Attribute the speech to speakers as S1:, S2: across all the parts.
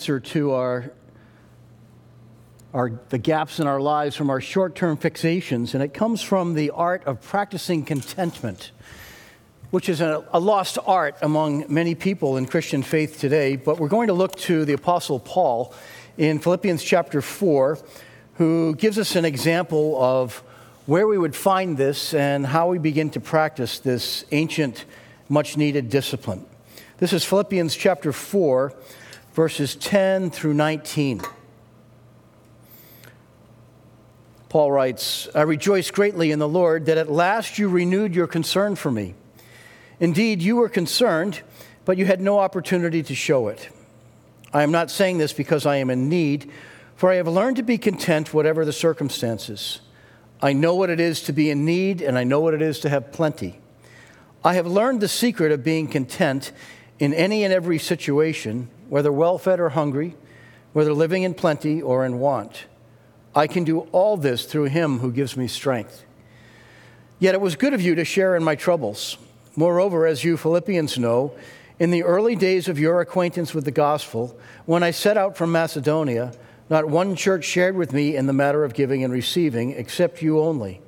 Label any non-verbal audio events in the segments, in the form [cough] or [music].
S1: answer to our, our, the gaps in our lives from our short term fixations, and it comes from the art of practicing contentment, which is a, a lost art among many people in Christian faith today. But we're going to look to the Apostle Paul in Philippians chapter 4, who gives us an example of where we would find this and how we begin to practice this ancient, much needed discipline. This is Philippians chapter 4 verses 10 through 19. Paul writes, I rejoice greatly in the Lord that at last you renewed your concern for me. Indeed, you were concerned, but you had no opportunity to show it. I am not saying this because I am in need, for I have learned to be content whatever the circumstances. I know what it is to be in need, and I know what it is to have plenty. I have learned the secret of being content in any and every situation whether well fed or hungry, whether living in plenty or in want. I can do all this through him who gives me strength. Yet it was good of you to share in my troubles. Moreover, as you Philippians know, in the early days of your acquaintance with the gospel, when I set out from Macedonia, not one church shared with me in the matter of giving and receiving, except you only.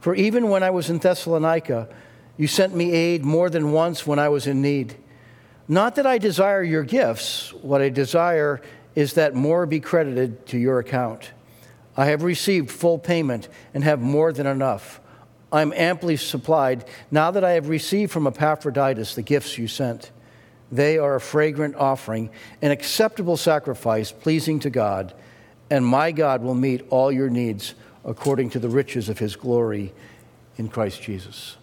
S1: For even when I was in Thessalonica, you sent me aid more than once when I was in need. Not that I desire your gifts, what I desire is that more be credited to your account. I have received full payment and have more than enough. I am amply supplied now that I have received from Epaphroditus the gifts you sent. They are a fragrant offering, an acceptable sacrifice pleasing to God, and my God will meet all your needs according to the riches of his glory in Christ Jesus.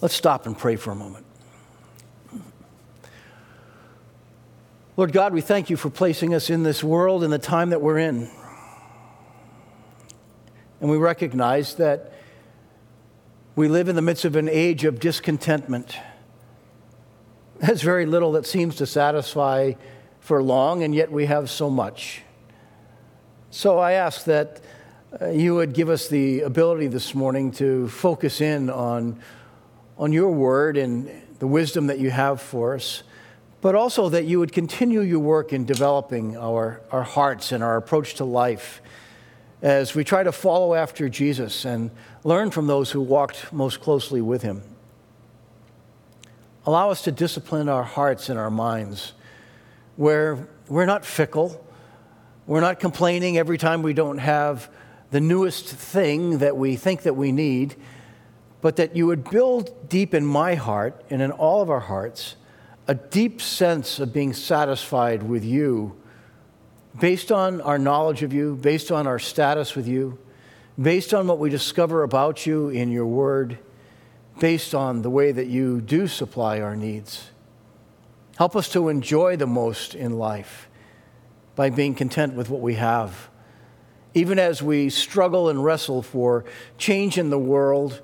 S1: Let's stop and pray for a moment. Lord God, we thank you for placing us in this world in the time that we're in. And we recognize that we live in the midst of an age of discontentment. There's very little that seems to satisfy for long, and yet we have so much. So I ask that uh, you would give us the ability this morning to focus in on, on your word and the wisdom that you have for us but also that you would continue your work in developing our, our hearts and our approach to life as we try to follow after Jesus and learn from those who walked most closely with him. Allow us to discipline our hearts and our minds where we're not fickle, we're not complaining every time we don't have the newest thing that we think that we need, but that you would build deep in my heart and in all of our hearts a deep sense of being satisfied with you based on our knowledge of you, based on our status with you, based on what we discover about you in your word, based on the way that you do supply our needs. Help us to enjoy the most in life by being content with what we have. Even as we struggle and wrestle for change in the world,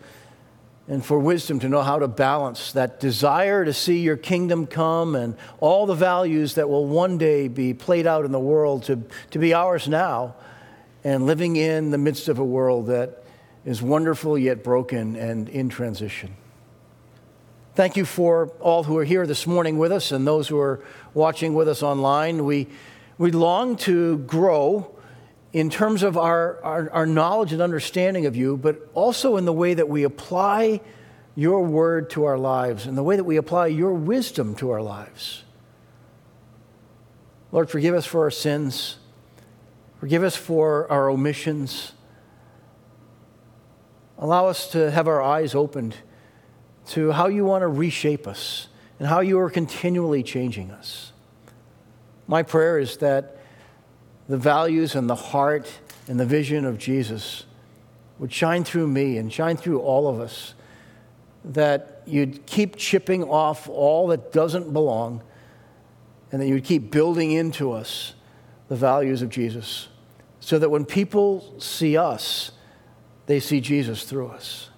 S1: and for wisdom to know how to balance that desire to see your kingdom come and all the values that will one day be played out in the world to, to be ours now, and living in the midst of a world that is wonderful yet broken and in transition. Thank you for all who are here this morning with us and those who are watching with us online. We, we long to grow in terms of our, our, our, knowledge and understanding of you, but also in the way that we apply your word to our lives and the way that we apply your wisdom to our lives. Lord, forgive us for our sins. Forgive us for our omissions. Allow us to have our eyes opened to how you want to reshape us and how you are continually changing us. My prayer is that the values and the heart and the vision of Jesus would shine through me and shine through all of us. That you'd keep chipping off all that doesn't belong, and that you'd keep building into us the values of Jesus, so that when people see us, they see Jesus through us.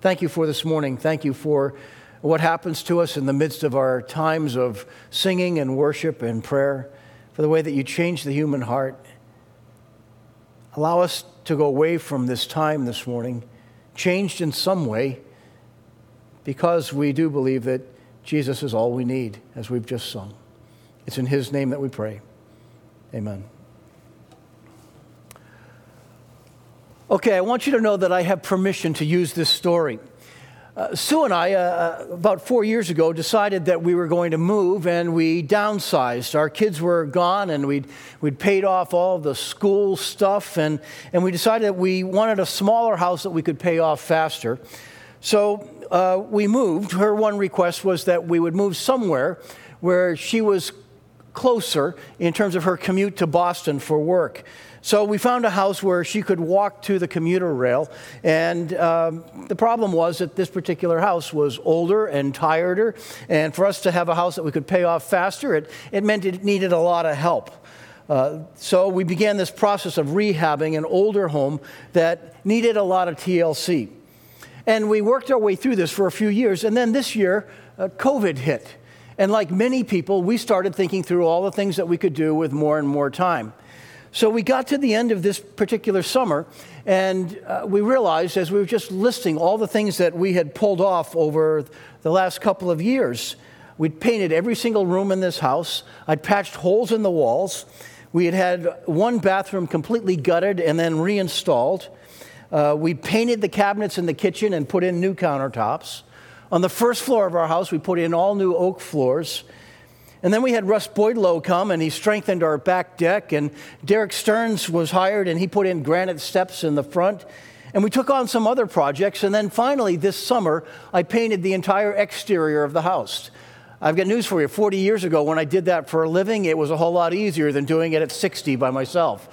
S1: Thank you for this morning. Thank you for what happens to us in the midst of our times of singing and worship and prayer for the way that you change the human heart. Allow us to go away from this time this morning, changed in some way, because we do believe that Jesus is all we need, as we've just sung. It's in His name that we pray. Amen. Okay, I want you to know that I have permission to use this story. Uh, Sue and I, uh, uh, about four years ago, decided that we were going to move and we downsized. Our kids were gone and we'd, we'd paid off all the school stuff, and, and we decided that we wanted a smaller house that we could pay off faster. So uh, we moved. Her one request was that we would move somewhere where she was closer in terms of her commute to Boston for work. So we found a house where she could walk to the commuter rail. And um, the problem was that this particular house was older and tireder. And for us to have a house that we could pay off faster, it, it meant it needed a lot of help. Uh, so we began this process of rehabbing an older home that needed a lot of TLC. And we worked our way through this for a few years. And then this year, uh, COVID hit. And like many people, we started thinking through all the things that we could do with more and more time. So we got to the end of this particular summer, and uh, we realized as we were just listing all the things that we had pulled off over the last couple of years, we'd painted every single room in this house, I'd patched holes in the walls, we had had one bathroom completely gutted and then reinstalled. Uh, we painted the cabinets in the kitchen and put in new countertops. On the first floor of our house, we put in all new oak floors. And then we had Russ Boydlow come and he strengthened our back deck. And Derek Stearns was hired and he put in granite steps in the front. And we took on some other projects. And then finally, this summer, I painted the entire exterior of the house. I've got news for you. 40 years ago, when I did that for a living, it was a whole lot easier than doing it at 60 by myself.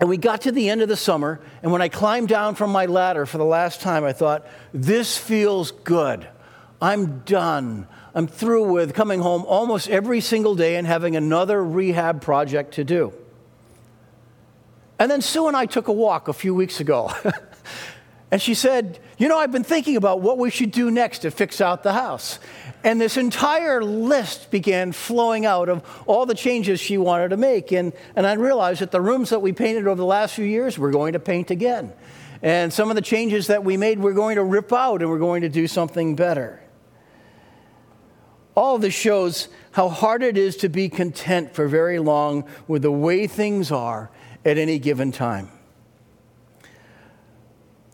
S1: And we got to the end of the summer, and when I climbed down from my ladder for the last time, I thought, this feels good. I'm done. I'm through with coming home almost every single day and having another rehab project to do. And then Sue and I took a walk a few weeks ago. [laughs] and she said, You know, I've been thinking about what we should do next to fix out the house. And this entire list began flowing out of all the changes she wanted to make. And, and I realized that the rooms that we painted over the last few years, we're going to paint again. And some of the changes that we made, we're going to rip out and we're going to do something better. All this shows how hard it is to be content for very long with the way things are at any given time.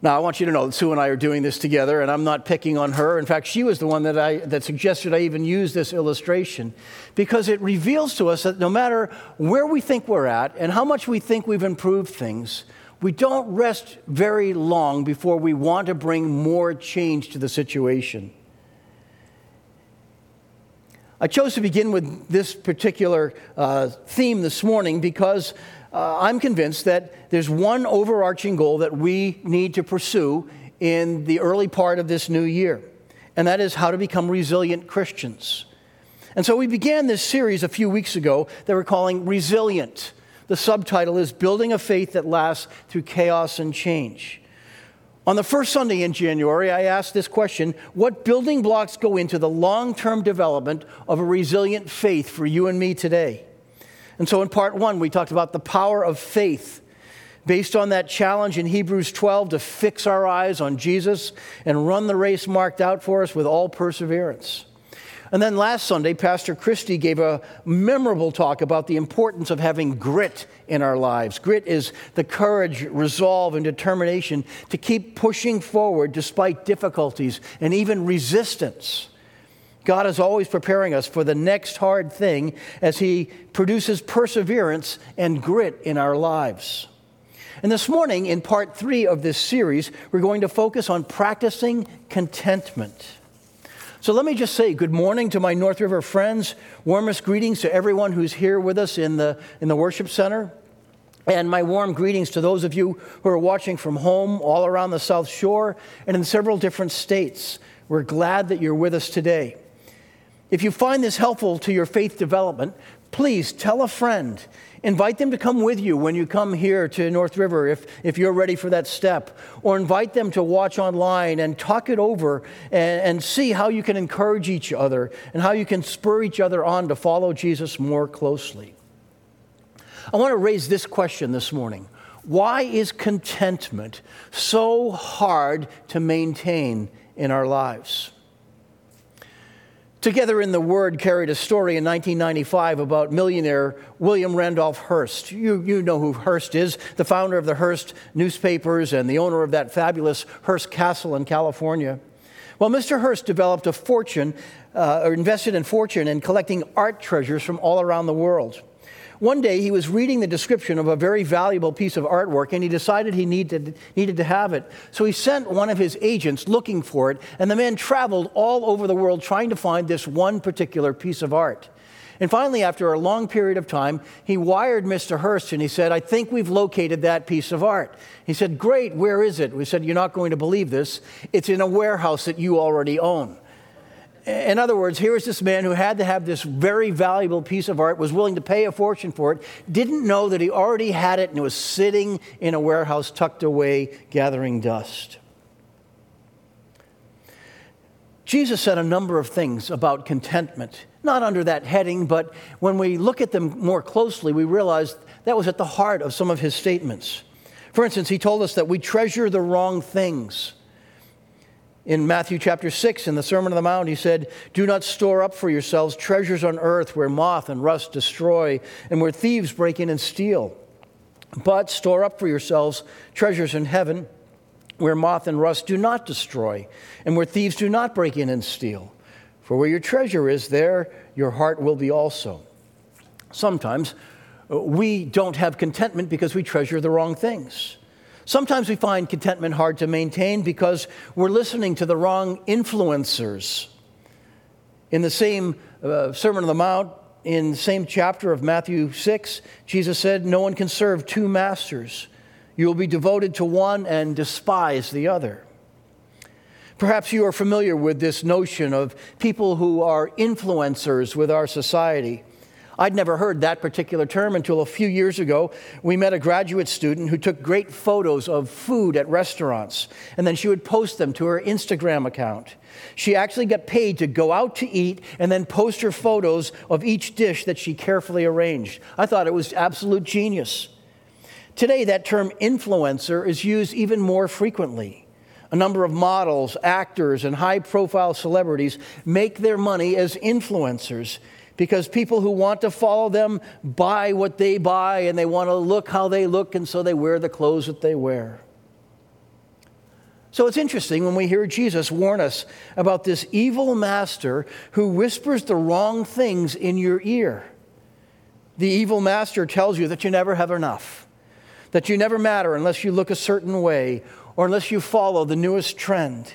S1: Now, I want you to know that Sue and I are doing this together, and I'm not picking on her. In fact, she was the one that, I, that suggested I even use this illustration because it reveals to us that no matter where we think we're at and how much we think we've improved things, we don't rest very long before we want to bring more change to the situation. I chose to begin with this particular uh, theme this morning because uh, I'm convinced that there's one overarching goal that we need to pursue in the early part of this new year, and that is how to become resilient Christians. And so we began this series a few weeks ago that we're calling Resilient. The subtitle is Building a Faith That Lasts Through Chaos and Change. On the first Sunday in January, I asked this question What building blocks go into the long term development of a resilient faith for you and me today? And so in part one, we talked about the power of faith based on that challenge in Hebrews 12 to fix our eyes on Jesus and run the race marked out for us with all perseverance. And then last Sunday, Pastor Christie gave a memorable talk about the importance of having grit in our lives. Grit is the courage, resolve, and determination to keep pushing forward despite difficulties and even resistance. God is always preparing us for the next hard thing as He produces perseverance and grit in our lives. And this morning, in part three of this series, we're going to focus on practicing contentment. So let me just say good morning to my North River friends. Warmest greetings to everyone who's here with us in the, in the worship center. And my warm greetings to those of you who are watching from home all around the South Shore and in several different states. We're glad that you're with us today. If you find this helpful to your faith development, please tell a friend. Invite them to come with you when you come here to North River if, if you're ready for that step. Or invite them to watch online and talk it over and, and see how you can encourage each other and how you can spur each other on to follow Jesus more closely. I want to raise this question this morning Why is contentment so hard to maintain in our lives? Together in the Word carried a story in 1995 about millionaire William Randolph Hearst. You, you know who Hearst is, the founder of the Hearst newspapers and the owner of that fabulous Hearst Castle in California. Well, Mr. Hearst developed a fortune, uh, or invested in fortune in collecting art treasures from all around the world. One day he was reading the description of a very valuable piece of artwork and he decided he needed, needed to have it. So he sent one of his agents looking for it, and the man traveled all over the world trying to find this one particular piece of art. And finally, after a long period of time, he wired Mr. Hearst and he said, I think we've located that piece of art. He said, Great, where is it? We said, You're not going to believe this. It's in a warehouse that you already own. In other words, here is this man who had to have this very valuable piece of art, was willing to pay a fortune for it, didn't know that he already had it and it was sitting in a warehouse tucked away gathering dust. Jesus said a number of things about contentment, not under that heading, but when we look at them more closely, we realize that was at the heart of some of his statements. For instance, he told us that we treasure the wrong things. In Matthew chapter 6, in the Sermon on the Mount, he said, Do not store up for yourselves treasures on earth where moth and rust destroy and where thieves break in and steal. But store up for yourselves treasures in heaven where moth and rust do not destroy and where thieves do not break in and steal. For where your treasure is, there your heart will be also. Sometimes uh, we don't have contentment because we treasure the wrong things. Sometimes we find contentment hard to maintain because we're listening to the wrong influencers. In the same uh, Sermon on the Mount, in the same chapter of Matthew 6, Jesus said, No one can serve two masters. You will be devoted to one and despise the other. Perhaps you are familiar with this notion of people who are influencers with our society. I'd never heard that particular term until a few years ago. We met a graduate student who took great photos of food at restaurants, and then she would post them to her Instagram account. She actually got paid to go out to eat and then post her photos of each dish that she carefully arranged. I thought it was absolute genius. Today, that term influencer is used even more frequently. A number of models, actors, and high profile celebrities make their money as influencers because people who want to follow them buy what they buy and they want to look how they look, and so they wear the clothes that they wear. So it's interesting when we hear Jesus warn us about this evil master who whispers the wrong things in your ear. The evil master tells you that you never have enough, that you never matter unless you look a certain way or unless you follow the newest trend.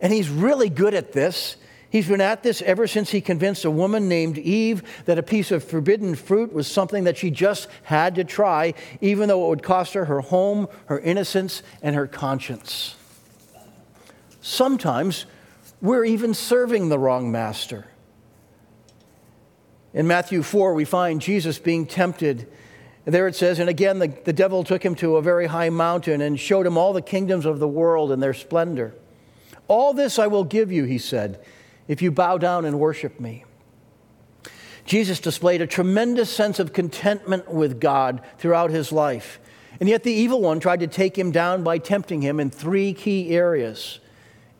S1: And he's really good at this. He's been at this ever since he convinced a woman named Eve that a piece of forbidden fruit was something that she just had to try, even though it would cost her her home, her innocence, and her conscience. Sometimes we're even serving the wrong master. In Matthew 4, we find Jesus being tempted. There it says, and again, the, the devil took him to a very high mountain and showed him all the kingdoms of the world and their splendor. All this I will give you, he said if you bow down and worship me. Jesus displayed a tremendous sense of contentment with God throughout his life. And yet the evil one tried to take him down by tempting him in three key areas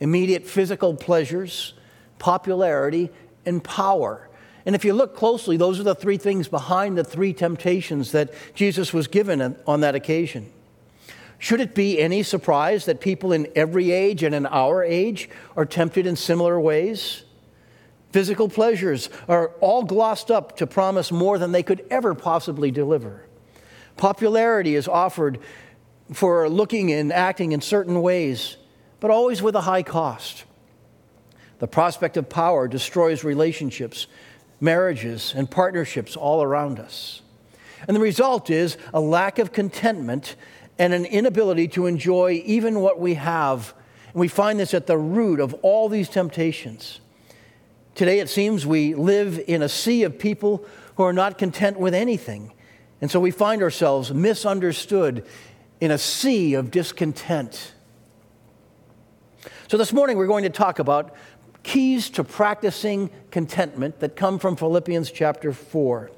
S1: immediate physical pleasures, popularity, and power. And if you look closely, those are the three things behind the three temptations that Jesus was given on that occasion. Should it be any surprise that people in every age and in our age are tempted in similar ways? Physical pleasures are all glossed up to promise more than they could ever possibly deliver. Popularity is offered for looking and acting in certain ways, but always with a high cost. The prospect of power destroys relationships, marriages, and partnerships all around us. And the result is a lack of contentment and an inability to enjoy even what we have. And we find this at the root of all these temptations. Today, it seems we live in a sea of people who are not content with anything. And so we find ourselves misunderstood in a sea of discontent. So this morning, we're going to talk about keys to practicing contentment that come from Philippians chapter 4.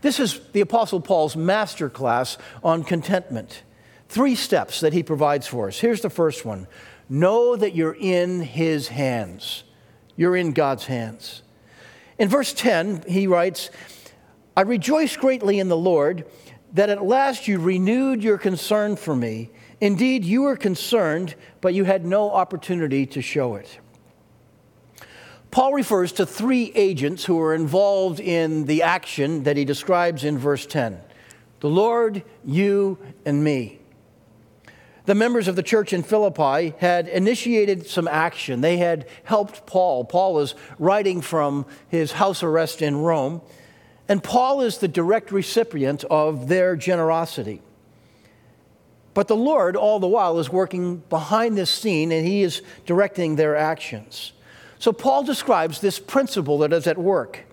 S1: This is the Apostle Paul's master class on contentment. Three steps that he provides for us. Here's the first one know that you're in his hands. You're in God's hands. In verse 10, he writes, I rejoice greatly in the Lord that at last you renewed your concern for me. Indeed, you were concerned, but you had no opportunity to show it. Paul refers to three agents who were involved in the action that he describes in verse 10 the Lord, you, and me. The members of the church in Philippi had initiated some action. They had helped Paul. Paul is writing from his house arrest in Rome, and Paul is the direct recipient of their generosity. But the Lord, all the while, is working behind this scene and he is directing their actions. So Paul describes this principle that is at work.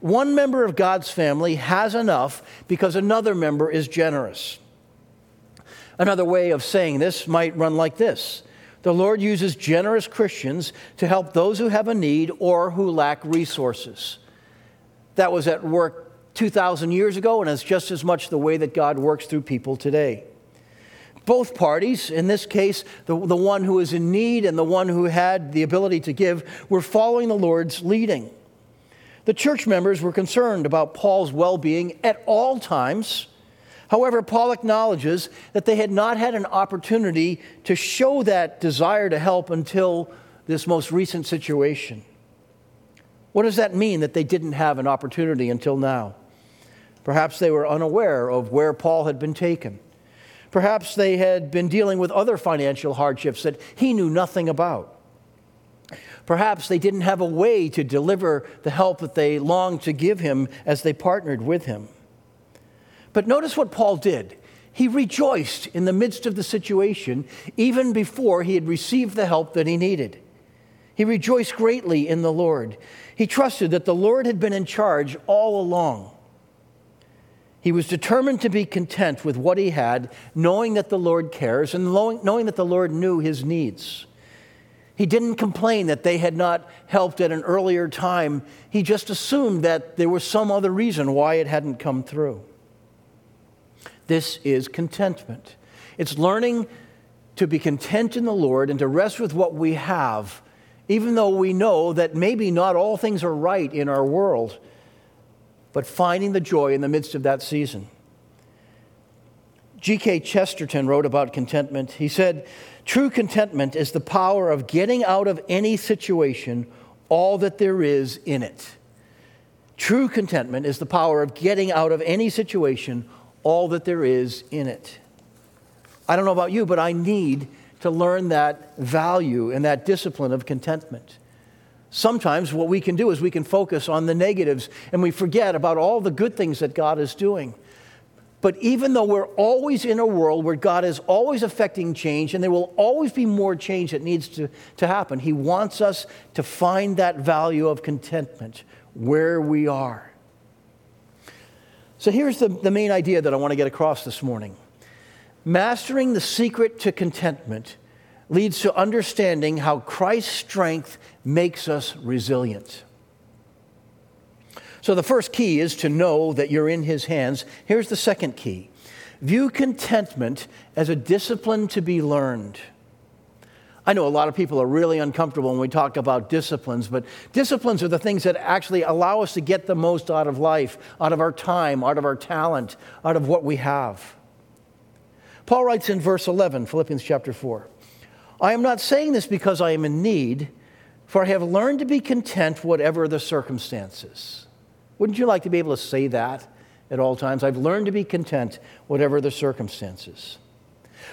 S1: One member of God's family has enough because another member is generous. Another way of saying this might run like this The Lord uses generous Christians to help those who have a need or who lack resources. That was at work 2,000 years ago, and it's just as much the way that God works through people today. Both parties, in this case, the, the one who is in need and the one who had the ability to give, were following the Lord's leading. The church members were concerned about Paul's well being at all times. However, Paul acknowledges that they had not had an opportunity to show that desire to help until this most recent situation. What does that mean that they didn't have an opportunity until now? Perhaps they were unaware of where Paul had been taken. Perhaps they had been dealing with other financial hardships that he knew nothing about. Perhaps they didn't have a way to deliver the help that they longed to give him as they partnered with him. But notice what Paul did. He rejoiced in the midst of the situation, even before he had received the help that he needed. He rejoiced greatly in the Lord. He trusted that the Lord had been in charge all along. He was determined to be content with what he had, knowing that the Lord cares and knowing that the Lord knew his needs. He didn't complain that they had not helped at an earlier time. He just assumed that there was some other reason why it hadn't come through. This is contentment. It's learning to be content in the Lord and to rest with what we have, even though we know that maybe not all things are right in our world but finding the joy in the midst of that season. G.K. Chesterton wrote about contentment. He said, True contentment is the power of getting out of any situation all that there is in it. True contentment is the power of getting out of any situation all that there is in it. I don't know about you, but I need to learn that value and that discipline of contentment. Sometimes what we can do is we can focus on the negatives and we forget about all the good things that God is doing. But even though we're always in a world where God is always affecting change and there will always be more change that needs to, to happen, He wants us to find that value of contentment where we are. So here's the, the main idea that I want to get across this morning mastering the secret to contentment leads to understanding how Christ's strength makes us resilient. So the first key is to know that you're in His hands. Here's the second key view contentment as a discipline to be learned. I know a lot of people are really uncomfortable when we talk about disciplines, but disciplines are the things that actually allow us to get the most out of life, out of our time, out of our talent, out of what we have. Paul writes in verse 11, Philippians chapter 4 I am not saying this because I am in need, for I have learned to be content whatever the circumstances. Wouldn't you like to be able to say that at all times? I've learned to be content whatever the circumstances.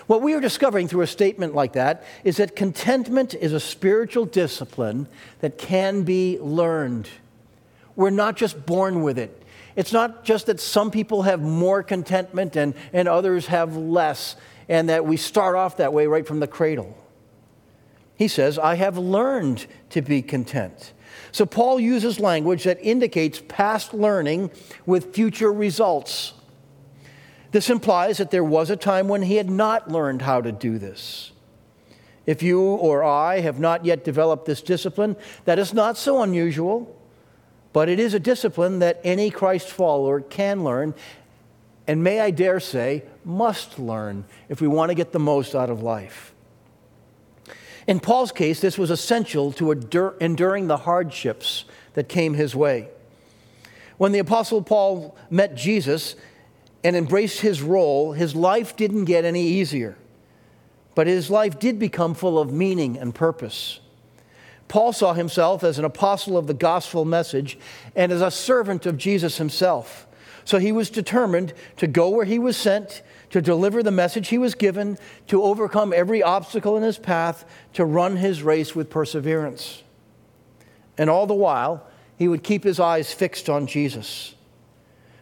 S1: What we are discovering through a statement like that is that contentment is a spiritual discipline that can be learned. We're not just born with it. It's not just that some people have more contentment and, and others have less, and that we start off that way right from the cradle. He says, I have learned to be content. So Paul uses language that indicates past learning with future results. This implies that there was a time when he had not learned how to do this. If you or I have not yet developed this discipline, that is not so unusual, but it is a discipline that any Christ follower can learn, and may I dare say, must learn if we want to get the most out of life. In Paul's case, this was essential to enduring the hardships that came his way. When the Apostle Paul met Jesus and embraced his role, his life didn't get any easier, but his life did become full of meaning and purpose. Paul saw himself as an apostle of the gospel message and as a servant of Jesus himself. So he was determined to go where he was sent, to deliver the message he was given, to overcome every obstacle in his path, to run his race with perseverance. And all the while, he would keep his eyes fixed on Jesus.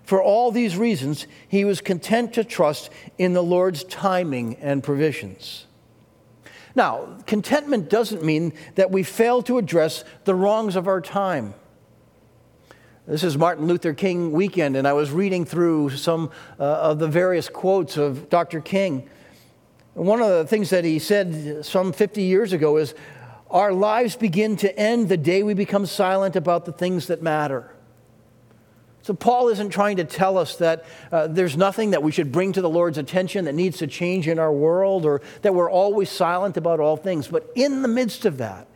S1: For all these reasons, he was content to trust in the Lord's timing and provisions. Now, contentment doesn't mean that we fail to address the wrongs of our time. This is Martin Luther King weekend, and I was reading through some uh, of the various quotes of Dr. King. One of the things that he said some 50 years ago is our lives begin to end the day we become silent about the things that matter. So, Paul isn't trying to tell us that uh, there's nothing that we should bring to the Lord's attention that needs to change in our world or that we're always silent about all things. But in the midst of that,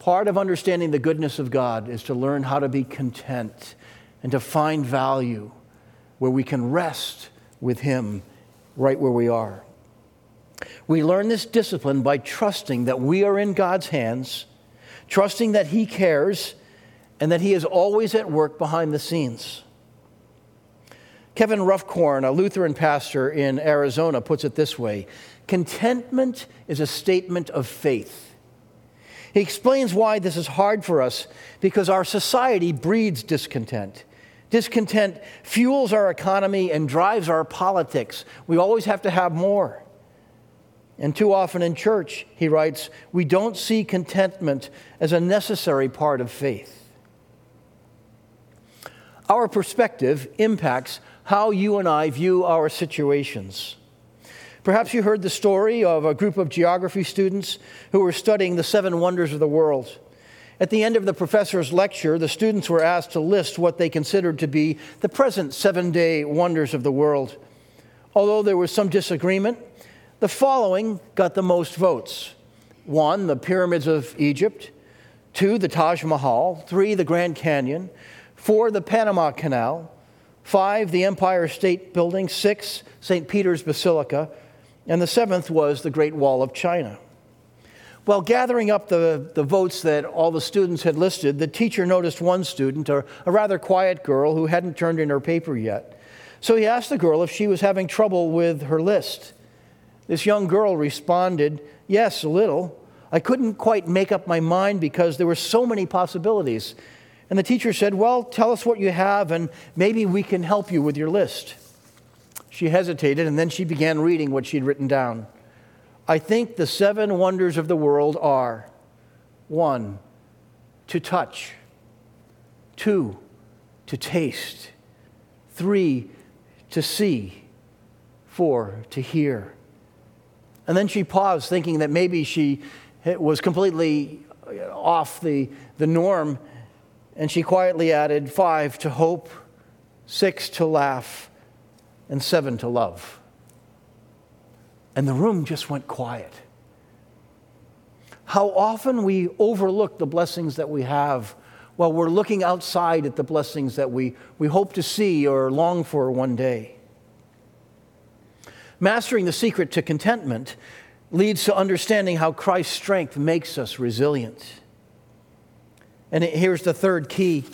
S1: part of understanding the goodness of God is to learn how to be content and to find value where we can rest with Him right where we are. We learn this discipline by trusting that we are in God's hands, trusting that He cares, and that He is always at work behind the scenes. Kevin Roughcorn, a Lutheran pastor in Arizona, puts it this way Contentment is a statement of faith. He explains why this is hard for us because our society breeds discontent. Discontent fuels our economy and drives our politics. We always have to have more. And too often in church, he writes, we don't see contentment as a necessary part of faith. Our perspective impacts how you and I view our situations. Perhaps you heard the story of a group of geography students who were studying the seven wonders of the world. At the end of the professor's lecture, the students were asked to list what they considered to be the present seven day wonders of the world. Although there was some disagreement, the following got the most votes one, the pyramids of Egypt, two, the Taj Mahal, three, the Grand Canyon, four, the Panama Canal, five, the Empire State Building, six, St. Peter's Basilica, and the seventh was the Great Wall of China. While gathering up the, the votes that all the students had listed, the teacher noticed one student, a, a rather quiet girl who hadn't turned in her paper yet. So he asked the girl if she was having trouble with her list. This young girl responded, Yes, a little. I couldn't quite make up my mind because there were so many possibilities. And the teacher said, Well, tell us what you have, and maybe we can help you with your list. She hesitated, and then she began reading what she'd written down. I think the seven wonders of the world are one, to touch, two, to taste, three, to see, four, to hear and then she paused, thinking that maybe she was completely uh, off the, the norm. And she quietly added five to hope, six to laugh, and seven to love. And the room just went quiet. How often we overlook the blessings that we have while we're looking outside at the blessings that we, we hope to see or long for one day. Mastering the secret to contentment leads to understanding how Christ's strength makes us resilient. And here's the third key.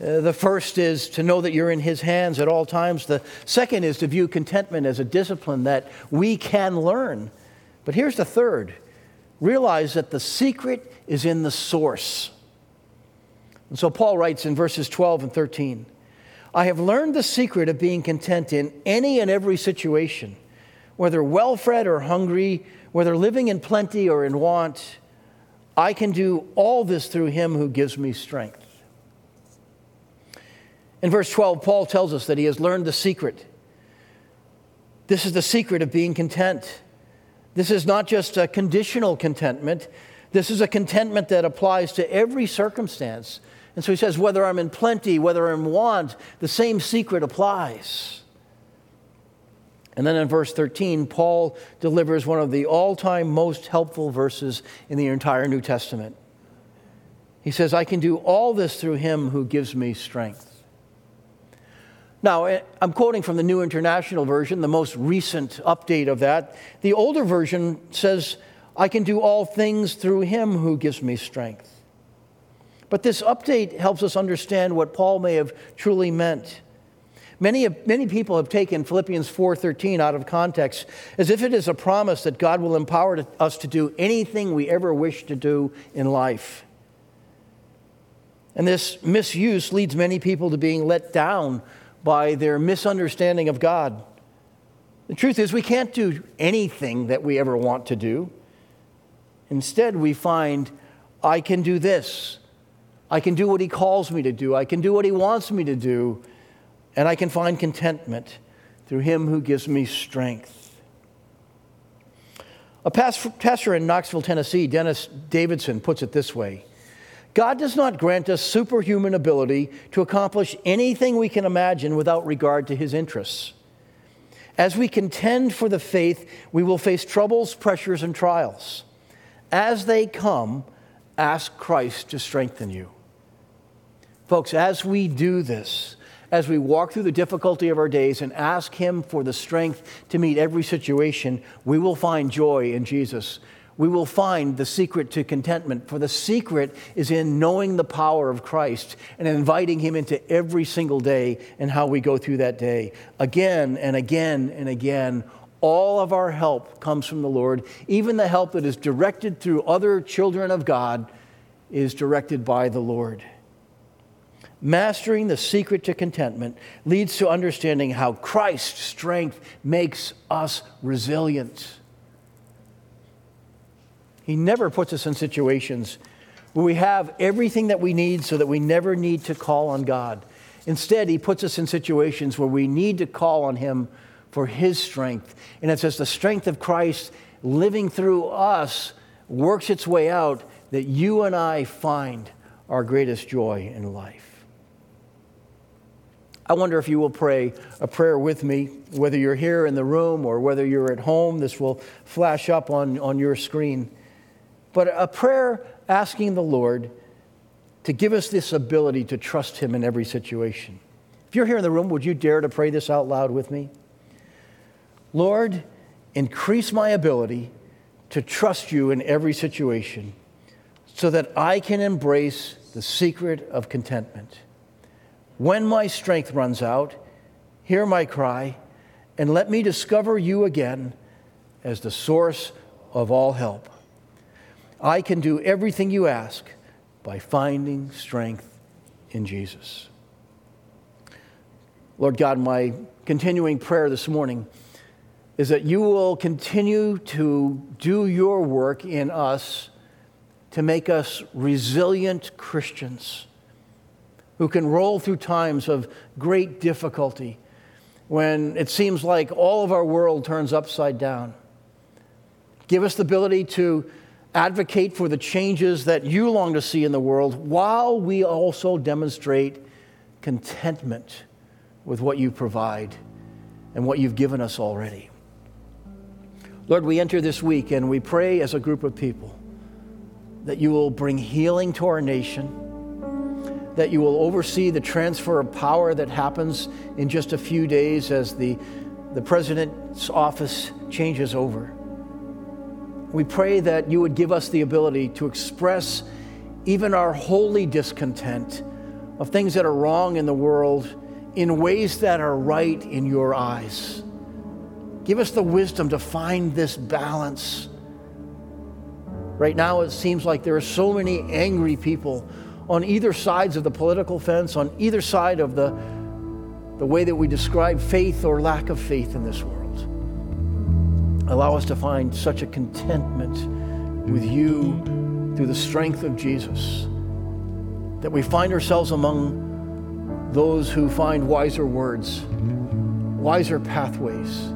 S1: Uh, the first is to know that you're in His hands at all times. The second is to view contentment as a discipline that we can learn. But here's the third realize that the secret is in the source. And so Paul writes in verses 12 and 13 I have learned the secret of being content in any and every situation whether well fed or hungry, whether living in plenty or in want, I can do all this through him who gives me strength. In verse 12, Paul tells us that he has learned the secret. This is the secret of being content. This is not just a conditional contentment, this is a contentment that applies to every circumstance. And so he says, whether I'm in plenty, whether I'm in want, the same secret applies. And then in verse 13, Paul delivers one of the all time most helpful verses in the entire New Testament. He says, I can do all this through him who gives me strength. Now, eh, I'm quoting from the New International Version, the most recent update of that. The older version says, I can do all things through him who gives me strength. But this update helps us understand what Paul may have truly meant. Many, many people have taken Philippians 4:13 out of context as if it is a promise that God will empower us to do anything we ever wish to do in life. And this misuse leads many people to being let down by their misunderstanding of God. The truth is, we can't do anything that we ever want to do. Instead, we find, I can do this. I can do what He calls me to do. I can do what He wants me to do. And I can find contentment through Him who gives me strength. A pastor in Knoxville, Tennessee, Dennis Davidson, puts it this way God does not grant us superhuman ability to accomplish anything we can imagine without regard to his interests. As we contend for the faith, we will face troubles, pressures, and trials. As they come, ask Christ to strengthen you. Folks, as we do this, as we walk through the difficulty of our days and ask Him for the strength to meet every situation, we will find joy in Jesus we will find the secret to contentment. For the secret is in knowing the power of Christ and inviting Him into every single day and how we go through that day. Again and again and again, all of our help comes from the Lord. Even the help that is directed through other children of God is directed by the Lord. Mastering the secret to contentment leads to understanding how Christ's strength makes us resilient. He never puts us in situations where we have everything that we need so that we never need to call on God. Instead, He puts us in situations where we need to call on Him for His strength. And it's as the strength of Christ living through us works its way out that you and I find our greatest joy in life. I wonder if you will pray a prayer with me, whether you're here in the room or whether you're at home. This will flash up on, on your screen but a prayer asking the Lord to give us this ability to trust Him in every situation. If you're here in the room, would you dare to pray this out loud with me? Lord, increase my ability to trust you in every situation so that I can embrace the secret of contentment. When my strength runs out, hear my cry and let me discover you again as the source of all help. I can do everything you ask by finding strength in Jesus. Lord God, my continuing prayer this morning is that you will continue to do your work in us to make us resilient Christians who can roll through times of great difficulty when it seems like all of our world turns upside down. Give us the ability to advocate for the changes that you long to see in the world while we also demonstrate contentment with what you provide and what you've given us already. Lord, we enter this week and we pray as a group of people that you will bring healing to our nation, that you will oversee the transfer of power that happens in just a few days as the, the president's office changes over. We pray that you would give us the ability to express even our holy discontent of things that are wrong in the world in ways that are right in your eyes. Give us the wisdom to find this balance. Right now, it seems like there are so many angry people on either sides of the political fence, on either side of the, the way that we describe faith or lack of faith in this world. Allow us to find such a contentment with you through the strength of Jesus that we find ourselves among those who find wiser words, wiser pathways,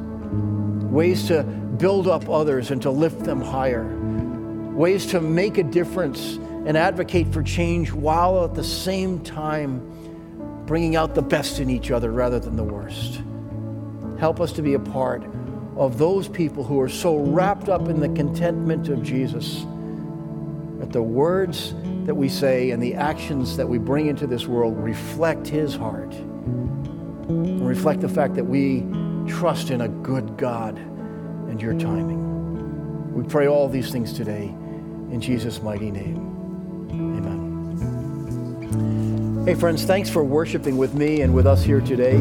S1: ways to build up others and to lift them higher, ways to make a difference and advocate for change while at the same time bringing out the best in each other rather than the worst. Help us to be a part of those people who are so wrapped up in the contentment of Jesus that the words that we say and the actions that we bring into this world reflect His heart and reflect the fact that we trust in a good God and your timing. We pray all these things today in Jesus' mighty name. Hey, friends, thanks for worshiping with me and with us here today.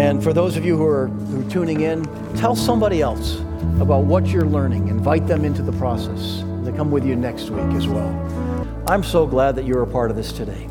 S1: And for those of you who are, who are tuning in, tell somebody else about what you're learning. Invite them into the process. They come with you next week as well. I'm so glad that you're a part of this today.